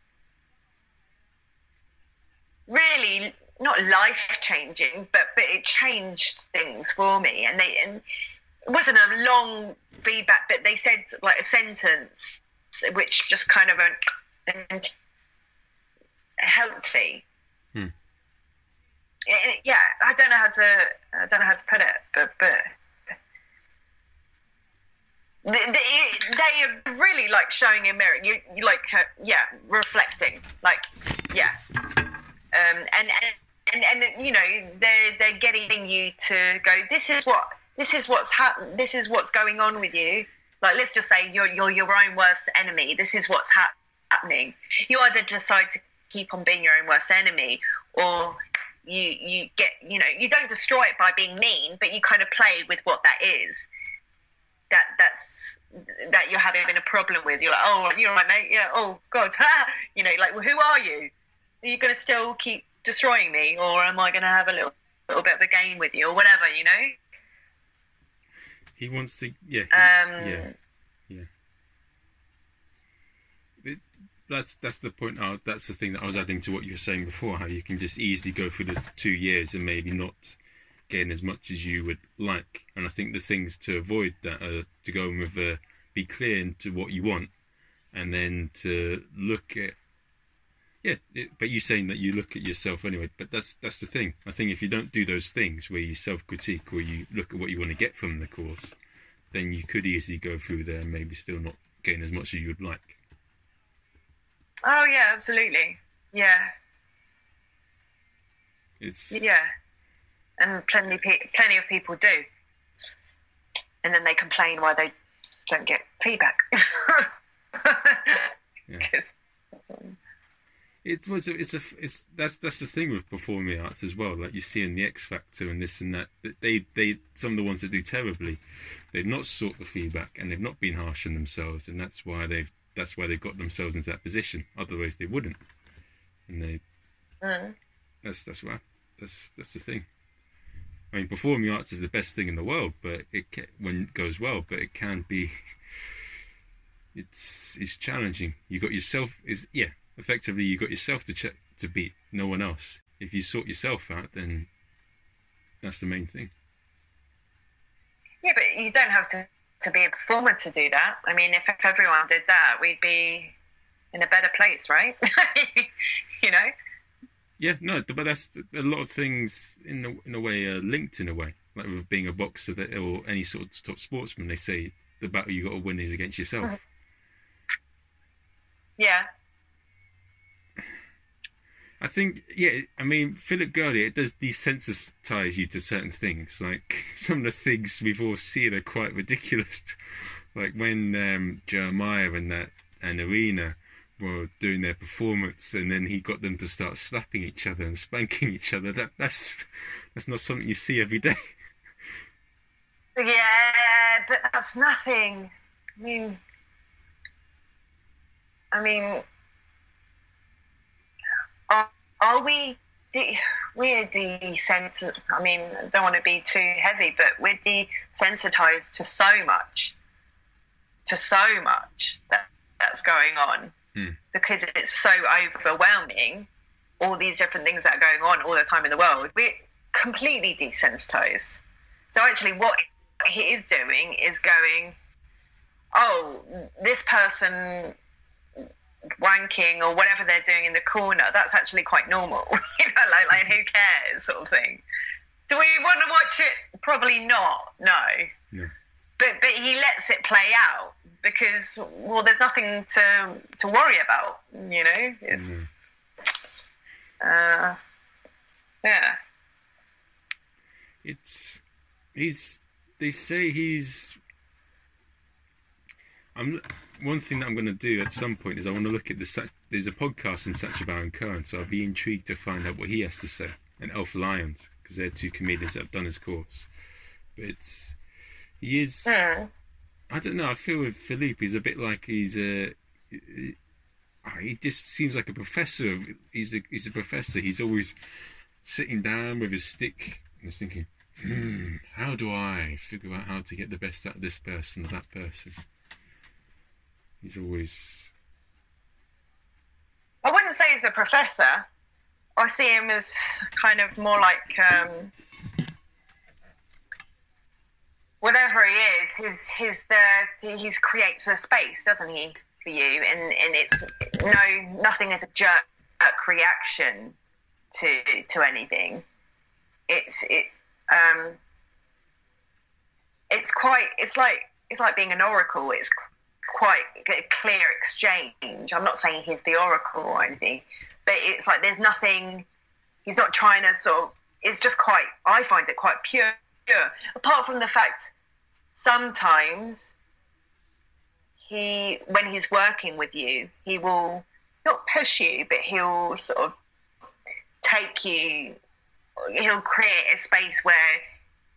really not life changing, but but it changed things for me, and they and it wasn't a long feedback, but they said like a sentence which just kind of went helped me. Hmm. It, yeah, I don't know how to I don't know how to put it, but but they, they, they are really like showing a mirror. You, you like uh, yeah, reflecting like yeah, um, and, and and and you know they're they're getting you to go. This is what this is what's happened. This is what's going on with you. Like let's just say you're you're your own worst enemy. This is what's ha- happening. You either decide to keep on being your own worst enemy, or you you get you know you don't destroy it by being mean, but you kind of play with what that is. That that's that you're having a problem with. You're like, oh, you're my mate. Yeah. Oh God. you know, like, well, who are you? Are you going to still keep destroying me, or am I going to have a little little bit of a game with you, or whatever? You know. He wants to. Yeah. He, um, yeah. Yeah that's that's the point. Uh, that's the thing that I was adding to what you were saying before. How you can just easily go through the two years and maybe not gain as much as you would like. And I think the things to avoid that are to go with uh, be clear into what you want, and then to look at yeah. It, but you're saying that you look at yourself anyway. But that's that's the thing. I think if you don't do those things where you self critique or you look at what you want to get from the course, then you could easily go through there and maybe still not gain as much as you would like. Oh yeah, absolutely. Yeah. It's yeah, and plenty plenty of people do, and then they complain why they don't get feedback. yeah. It's it's a, it's a it's that's that's the thing with performing arts as well. Like you see in the X Factor and this and that, that they they some of the ones that do terribly, they've not sought the feedback and they've not been harsh on themselves, and that's why they've that's why they've got themselves into that position. Otherwise, they wouldn't. And they, mm. that's that's why that's that's the thing. I mean, performing arts is the best thing in the world, but it can, when it goes well, but it can be. It's it's challenging. You got yourself is yeah. Effectively, you got yourself to check to beat. No one else. If you sort yourself out, then that's the main thing. Yeah, but you don't have to to be a performer to do that. I mean, if, if everyone did that, we'd be in a better place, right? you know. Yeah, no, but that's a lot of things in a, in a way are linked in a way. Like with being a boxer that, or any sort of top sportsman, they say the battle you got to win is against yourself. Yeah. I think, yeah, I mean, Philippe Gaulier, it does desensitize you to certain things. Like, some of the things we've all seen are quite ridiculous. like when um, Jeremiah and that and Irina were doing their performance, and then he got them to start slapping each other and spanking each other. That that's that's not something you see every day. yeah, but that's nothing. I mean, I mean, are, we de- we're desensitized i mean I don't want to be too heavy but we're desensitized to so much to so much that that's going on mm. because it's so overwhelming all these different things that are going on all the time in the world we're completely desensitized so actually what he is doing is going oh this person wanking or whatever they're doing in the corner, that's actually quite normal. you know, like, like who cares, sort of thing. Do we want to watch it? Probably not. No. Yeah. But but he lets it play out because well, there's nothing to to worry about. You know, it's mm. uh, yeah. It's he's. They say he's I'm one thing that I'm going to do at some point is I want to look at the there's a podcast in Sacha Baron Cohen, so I'll be intrigued to find out what he has to say and Elf Lyons because they're two comedians that have done his course. But it's he is. Mm. I don't know. I feel with Philippe, he's a bit like he's a. He just seems like a professor. Of, he's a he's a professor. He's always sitting down with his stick and he's thinking, hmm, how do I figure out how to get the best out of this person or that person? He's always. I wouldn't say he's a professor. I see him as kind of more like um, whatever he is. He's he's the he creates a space, doesn't he, for you? And and it's no nothing is a jerk reaction to to anything. It's it um it's quite it's like it's like being an oracle. It's quite a clear exchange. I'm not saying he's the oracle or anything, but it's like there's nothing. He's not trying to sort of. It's just quite. I find it quite pure. pure. Apart from the fact, sometimes he, when he's working with you, he will not push you, but he'll sort of take you. He'll create a space where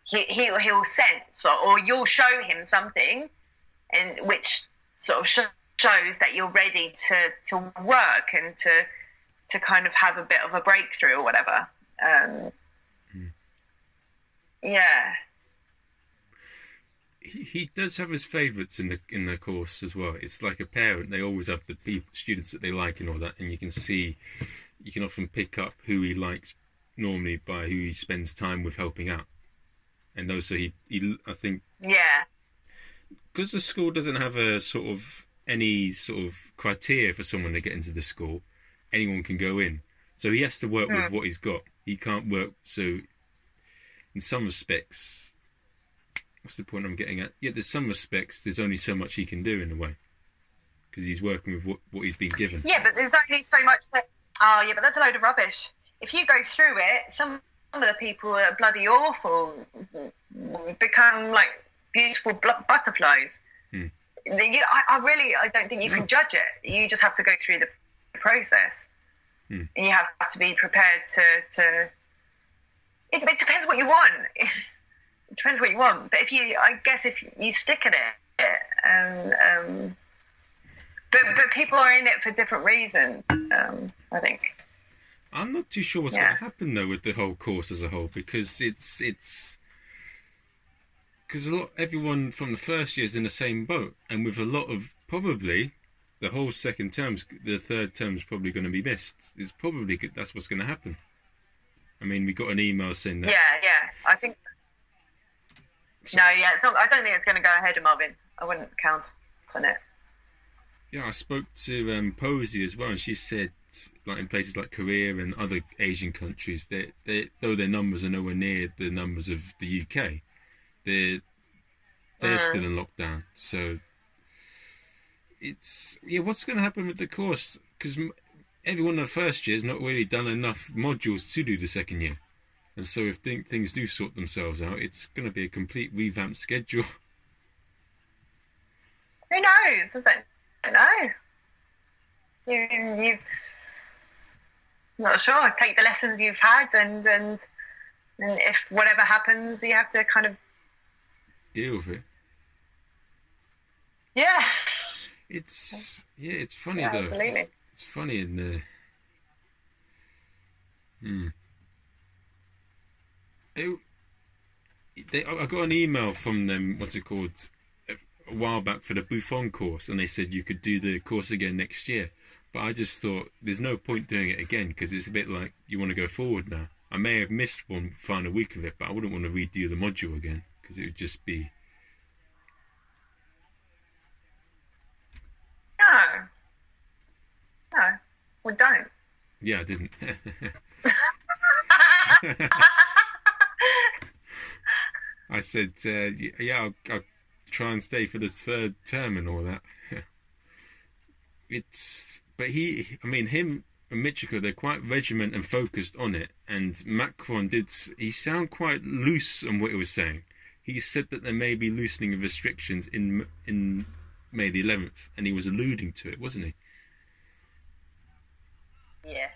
he, he'll, he'll sense or, or you'll show him something and which sort of shows that you're ready to to work and to to kind of have a bit of a breakthrough or whatever. Um, mm. Yeah. He, he does have his favourites in the in the course as well. It's like a parent; they always have the people, students that they like and all that, and you can see, you can often pick up who he likes normally by who he spends time with helping out, and also he, he I think yeah because the school doesn't have a sort of any sort of criteria for someone to get into the school, anyone can go in. So he has to work with hmm. what he's got. He can't work. So, in some respects, what's the point I'm getting at? Yeah, there's some respects. There's only so much he can do in a way because he's working with what, what he's been given. Yeah, but there's only so much that. Oh, yeah, but that's a load of rubbish. If you go through it, some some of the people are bloody awful. Become like beautiful butterflies. Hmm. You, I, I, really, I don't think you can judge it. You just have to go through the process, hmm. and you have to be prepared to. to it, it depends what you want. it depends what you want. But if you, I guess, if you stick at it, and um, but but people are in it for different reasons. Um, I think. I'm not too sure what's yeah. going to happen though with the whole course as a whole because it's it's because a lot everyone from the first year is in the same boat, and with a lot of probably the whole second terms, the third term's probably going to be missed. It's probably that's what's going to happen. I mean, we got an email saying that. Yeah, yeah, I think. So, no, yeah, it's not. I don't think it's going to go ahead of Marvin. I wouldn't count on it. Yeah, I spoke to um, Posey as well, and she said, like in places like Korea and other Asian countries, that though their numbers are nowhere near the numbers of the UK, they're they're uh. still in lockdown. So it's yeah. What's going to happen with the course? Because everyone in the first year has not really done enough modules to do the second year, and so if th- things do sort themselves out, it's going to be a complete revamped schedule. Who knows? I don't know. You you not sure. Take the lessons you've had, and and and if whatever happens, you have to kind of deal with it. Yeah. It's yeah, it's funny yeah, though. Absolutely. It's funny in the. Hmm. It, they, I got an email from them. What's it called? A while back for the Bouffon course, and they said you could do the course again next year. But I just thought there's no point doing it again because it's a bit like you want to go forward now. I may have missed one final week of it, but I wouldn't want to redo the module again because it would just be. No. No. Well, don't. Yeah, I didn't. I said, uh, yeah, I'll, I'll, try and stay for the third term and all that. it's, but he, I mean, him and Michiko, they're quite regiment and focused on it. And Macron did, he sound quite loose on what he was saying he said that there may be loosening of restrictions in in May the 11th, and he was alluding to it, wasn't he? Yeah.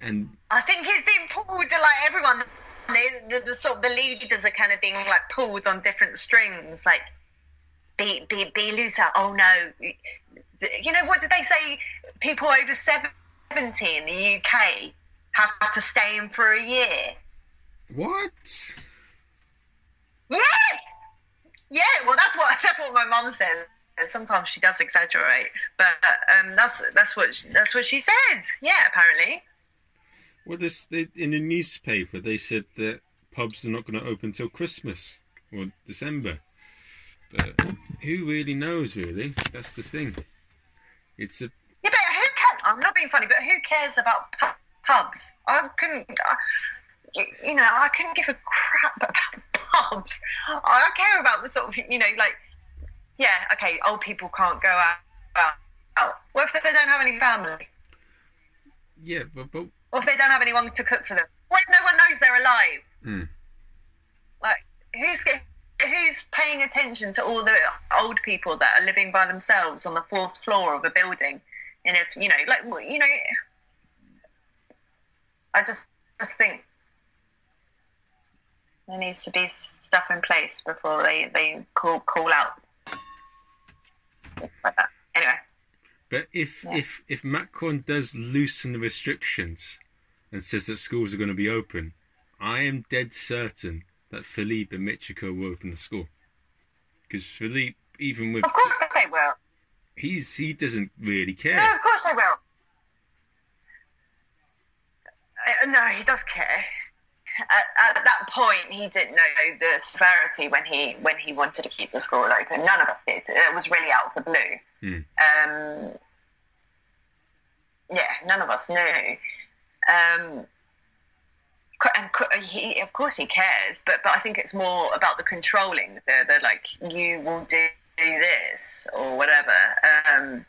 And I think he's been pulled to like everyone. The, the, the sort of the leaders are kind of being like pulled on different strings, like be be be looser. Oh no, you know what did they say? People over seventy in the UK have to stay in for a year. what? Yes. Yeah. Well, that's what that's what my mum says. Sometimes she does exaggerate, but um, that's that's what she, that's what she said. Yeah, apparently. Well, this they, in the newspaper they said that pubs are not going to open till Christmas or December. But who really knows? Really, that's the thing. It's a Yeah, but who cares? I'm not being funny, but who cares about pubs? I couldn't. I, you know, I couldn't give a crap about pubs. I care about the sort of, you know, like, yeah, okay, old people can't go out. out. What if they don't have any family? yeah, but but Or if they don't have anyone to cook for them? What if no one knows they're alive? hmm. Like, who's who's paying attention to all the old people that are living by themselves on the fourth floor of a building? And if you know, like, you know, I just just think there needs to be stuff in place before they they call call out like that. Anyway, But if Yeah. if if Macron does loosen the restrictions and says that schools are going to be open, I am dead certain that Philippe and Michiko will open the school because Philippe, even with of course they will. he's he doesn't really care. No, of course they will. Uh, no, he does care. At, at that point, he didn't know the severity when he when he wanted to keep the school open. None of us did. It was really out of the blue. Hmm. Um, yeah, none of us knew. Um, and he, of course, he cares, but but I think it's more about the controlling. The, the like, you will do, do this or whatever. Um,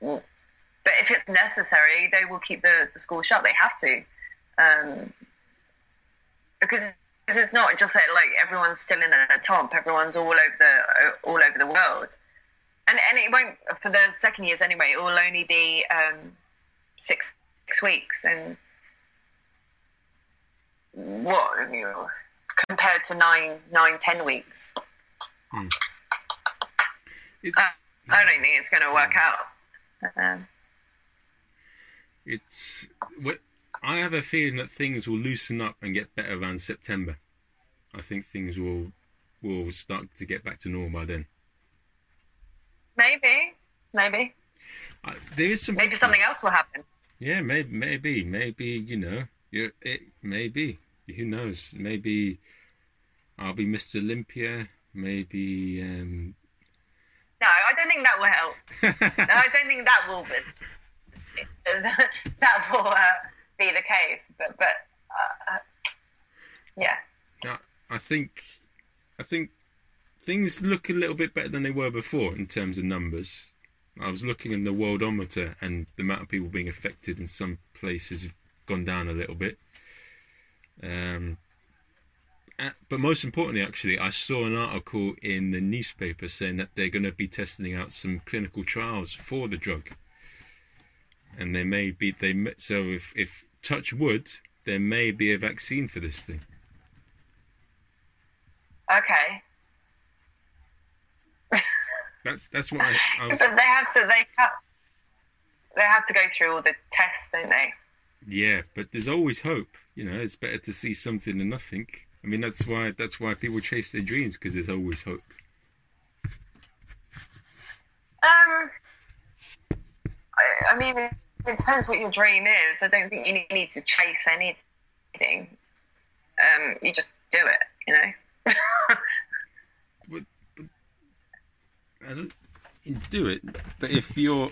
but if it's necessary, they will keep the, the school shut. They have to, um, because it's not just that like everyone's still in a tomp. Everyone's all over the all over the world, and and it won't for the second years anyway. It will only be um, six six weeks, and what you know, compared to nine nine ten weeks. It's I don't think it's going to work out. Um, it's wh- I have a feeling that things will loosen up and get better around September. I think things will will start to get back to normal by then. maybe, maybe, I, there is some maybe something else will happen. Yeah, maybe, maybe, maybe you know, you it maybe who knows? Maybe I'll be Mr. Olympia. Maybe um, No, I don't think that will help. No, I don't think that will that will uh, be the case. But but uh, yeah, I- I think I think things look a little bit better than they were before in terms of numbers. I was looking in the worldometer, and the amount of people being affected in some places have gone down a little bit. Um, uh, but most importantly, actually, I saw an article in the newspaper saying that they're going to be testing out some clinical trials for the drug, and there may be they so if if touch wood, there may be a vaccine for this thing. okay. That's that's what I, I was. But they have to they have they have to go through all the tests, don't they? Yeah, but there's always hope. You know, it's better to see something than nothing. I mean, that's why that's why people chase their dreams because there's always hope. Um, I, I mean, it depends what your dream is. I don't think you need, to chase anything. Um, you just do it, you know. I don't do it, but if you're,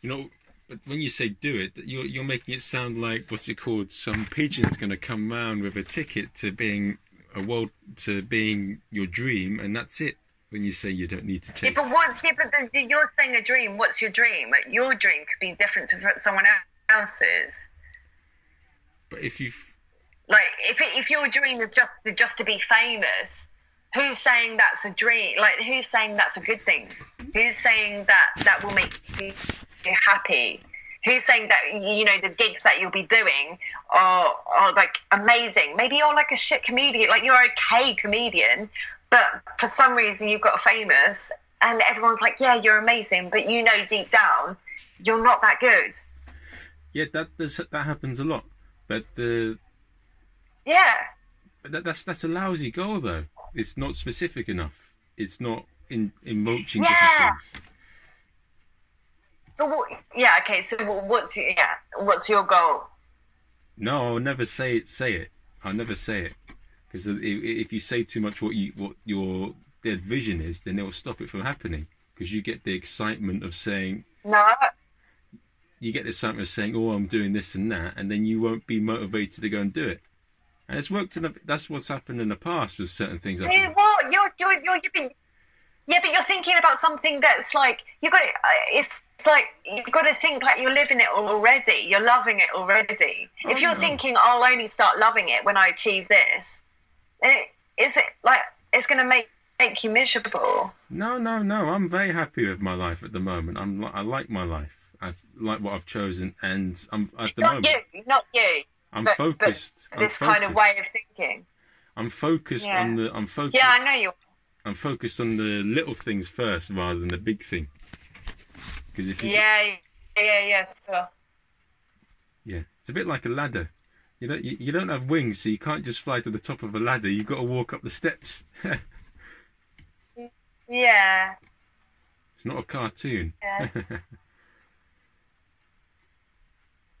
you know, but when you say do it, you're you're making it sound like what's it called? Some pigeon's going to come round with a ticket to being a world to being your dream, and that's it. When you say you don't need to Yeah, chase, but what's yeah, but the, the- you're saying a dream. What's your dream? Like, Your dream could be different to someone else's. but if you Like if it, if your dream is just to, just to be famous, who's saying that's a dream? Like, who's saying that's a good thing? Who's saying that that will make you happy? Who's saying that you know the gigs that you'll be doing are are like amazing? Maybe you're like a shit comedian, like you're okay comedian, but for some reason you've got famous and everyone's like, yeah, you're amazing, but you know deep down you're not that good. Yeah, that does, that happens a lot, but the Yeah, but that, that's that's a lousy goal though. It's not specific enough. It's not in enriching Yeah. different things. but what, yeah, okay. So what's your, yeah, what's your goal? No, I'll never say it. Say it. I'll never say it because if you say too much what you what your their vision is, then it'll stop it from happening. Because you get the excitement of saying No, you get the excitement of saying, "Oh, I'm doing this and that," and then you won't be motivated to go and do it. And it's worked in the, that's what's happened in the past with certain things. I Hey, think. what you're you're you're you've been, yeah, but you're thinking about something that's like you got to. Uh, it's like you've got to think like you're living it already. You're loving it already. if oh, you're no. thinking I'll only start loving it when I achieve this, it, is it like it's going to make make you miserable? No, no, no. I'm very happy with my life at the moment. I'm I like my life. I like what I've chosen, and I'm at the not moment. you, not you. I'm but- focused. but I'm this kind of way of thinking. I'm focused Yeah. on the. I'm focused. Yeah, I know you. I'm focused on the little things first rather than the big thing. Because if you, Yeah, yeah, yeah, sure. yeah, it's a bit like a ladder. You don't, you, you don't have wings, so you can't just fly to the top of a ladder. You've got to walk up the steps. Yeah. It's not a cartoon. Yeah.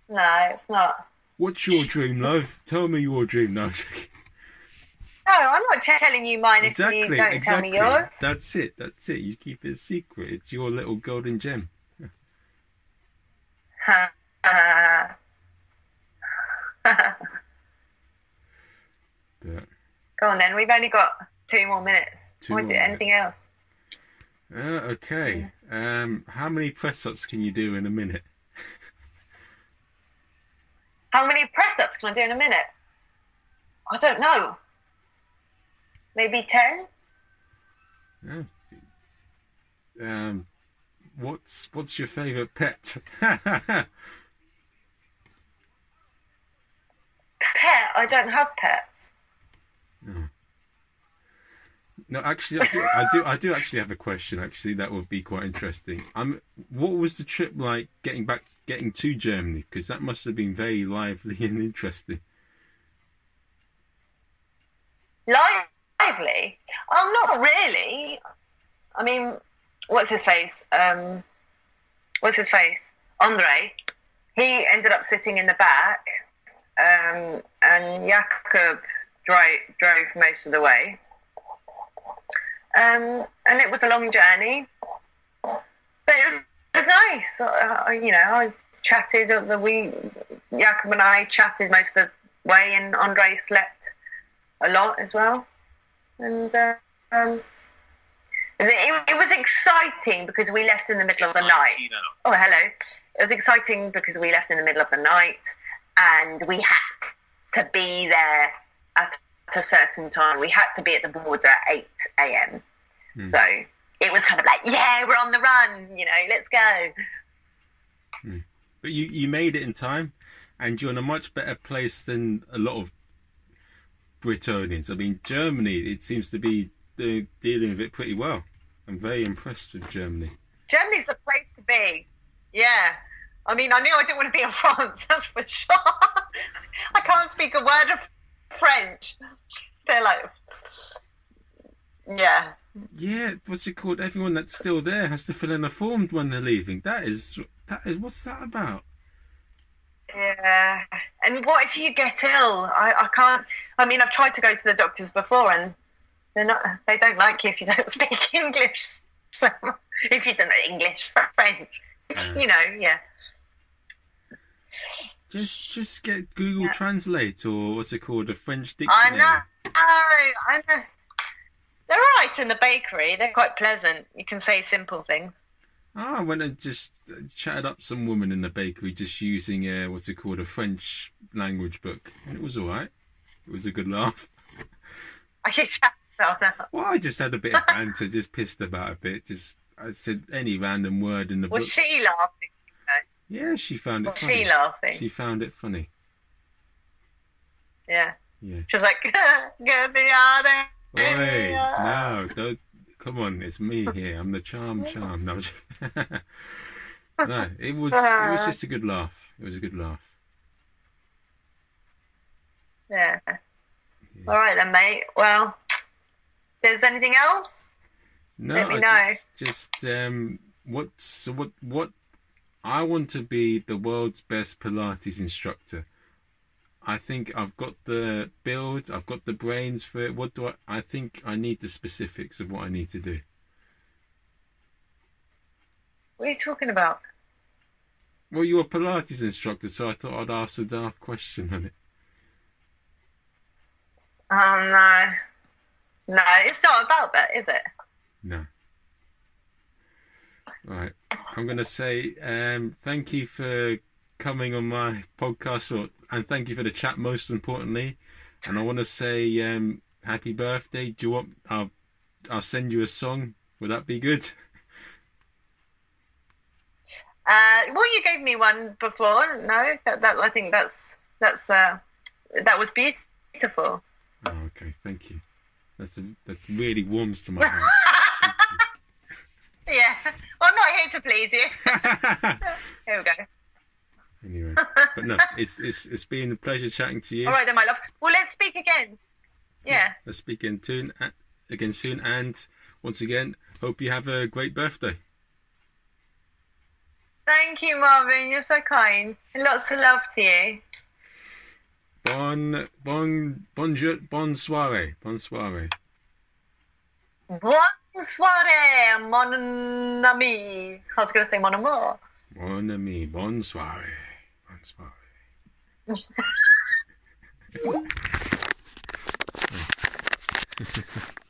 No, it's not. What's your dream, love? Tell me your dream. No, No, I'm not t- telling you mine if exactly, you don't exactly. tell me yours. That's it. That's it. You keep it a secret. It's your little golden gem. Uh, But, Go on then. We've only got two more minutes. Two more do anything else? uh, okay. Um, how many press ups can you do in a minute? How many press ups can I do in a minute? I don't know. Maybe ten. Yeah. Um, what's what's your favourite pet? Pet? I don't have pets. no, no actually, I do, I do. I do actually have a question. Actually, that would be quite interesting. Um, what was the trip like getting back, getting to Germany? Because that must have been very lively and interesting. Lively? Oh, not really. I mean, what's his face? Um, what's his face? Andre. He ended up sitting in the back, um, and Jakob drove, drove most of the way. Um, and it was a long journey, but it was, it was nice. I, I- you know, I chatted. uh, The we Jakob and I chatted most of the way, and Andre slept a lot as well. And uh, um, it, it was exciting because we left in the middle of the night. Oh, hello. It was exciting because we left in the middle of the night and we had to be there at a certain time. We had to be at the border at 8 a.m. Hmm. So it was kind of like, yeah, we're on the run, you know, let's go. Hmm. But you you made it in time, and you're in a much better place than a lot of Britonians. I mean, Germany. It seems to be dealing with it pretty well. I'm very impressed with Germany. Germany's the place to be. Yeah. I mean, I knew I didn't want to be in France, that's for sure. I can't speak a word of French. They're like, yeah. Yeah, what's it called? Everyone that's still there has to fill in a form when they're leaving. That is that is what's that about? Yeah. And what if you get ill? I, I can't. I mean, I've tried to go to the doctors before, and they're not. They don't like you if you don't speak English. So if you don't know English, French, you know, yeah. Just just get Google Yeah. Translate or what's it called? A French dictionary. I know. I know. They're all right in the bakery. They're quite pleasant. You can say simple things. Ah, I went and just uh, chatted up some woman in the bakery just using uh, what's it called? A French language book. And it was alright. It was a good laugh. You, chat- Oh, no. Well, I just had a bit of banter, just pissed about a bit. Just I said any random word in the book. Was she laughing? Yeah, she found it Was funny. she laughing? She found it funny. Yeah. Yeah. She was like, get me out of here. no, don't. Come on, it's me here. I'm the charm, charm. No, no, it was. It was just a good laugh. It was a good laugh. Yeah. All right then, mate. Well, there's anything else? No, Let me know. Just, just um, what's what what I want to be the world's best Pilates instructor. I think I've got the build, I've got the brains for it. What do I? I think I need the specifics of what I need to do. What are you talking about? Well, you're a Pilates instructor, so I thought I'd ask a daft question on it. Oh no, no, it's not about that, is it? No. Right. I'm going to say um, thank you for coming on my podcast, or, and thank you for the chat, most importantly. And I want to say um, happy birthday. Do you want? I'll, I'll send you a song. Would that be good? Uh, well, you gave me one before. No, that, that I think that's that's uh, that was beautiful. Oh, okay. Thank you. That's a, that really warms to my heart. Yeah. Well, I'm not here to please you. Here we go. anyway, but no, it's it's it's been a pleasure chatting to you. All right then, my love. Well, let's speak again. Yeah. Let's speak again soon. Again soon, and once again, hope you have a great birthday. Thank you, Marvin. You're so kind. And lots of love to you. Bon bon bonjour bon soirée. Bon soirée. Bonsoir, eh, mon ami. I was going to say mon amour. Bon ami. Bon soirée. Eh, bon soirée. Eh.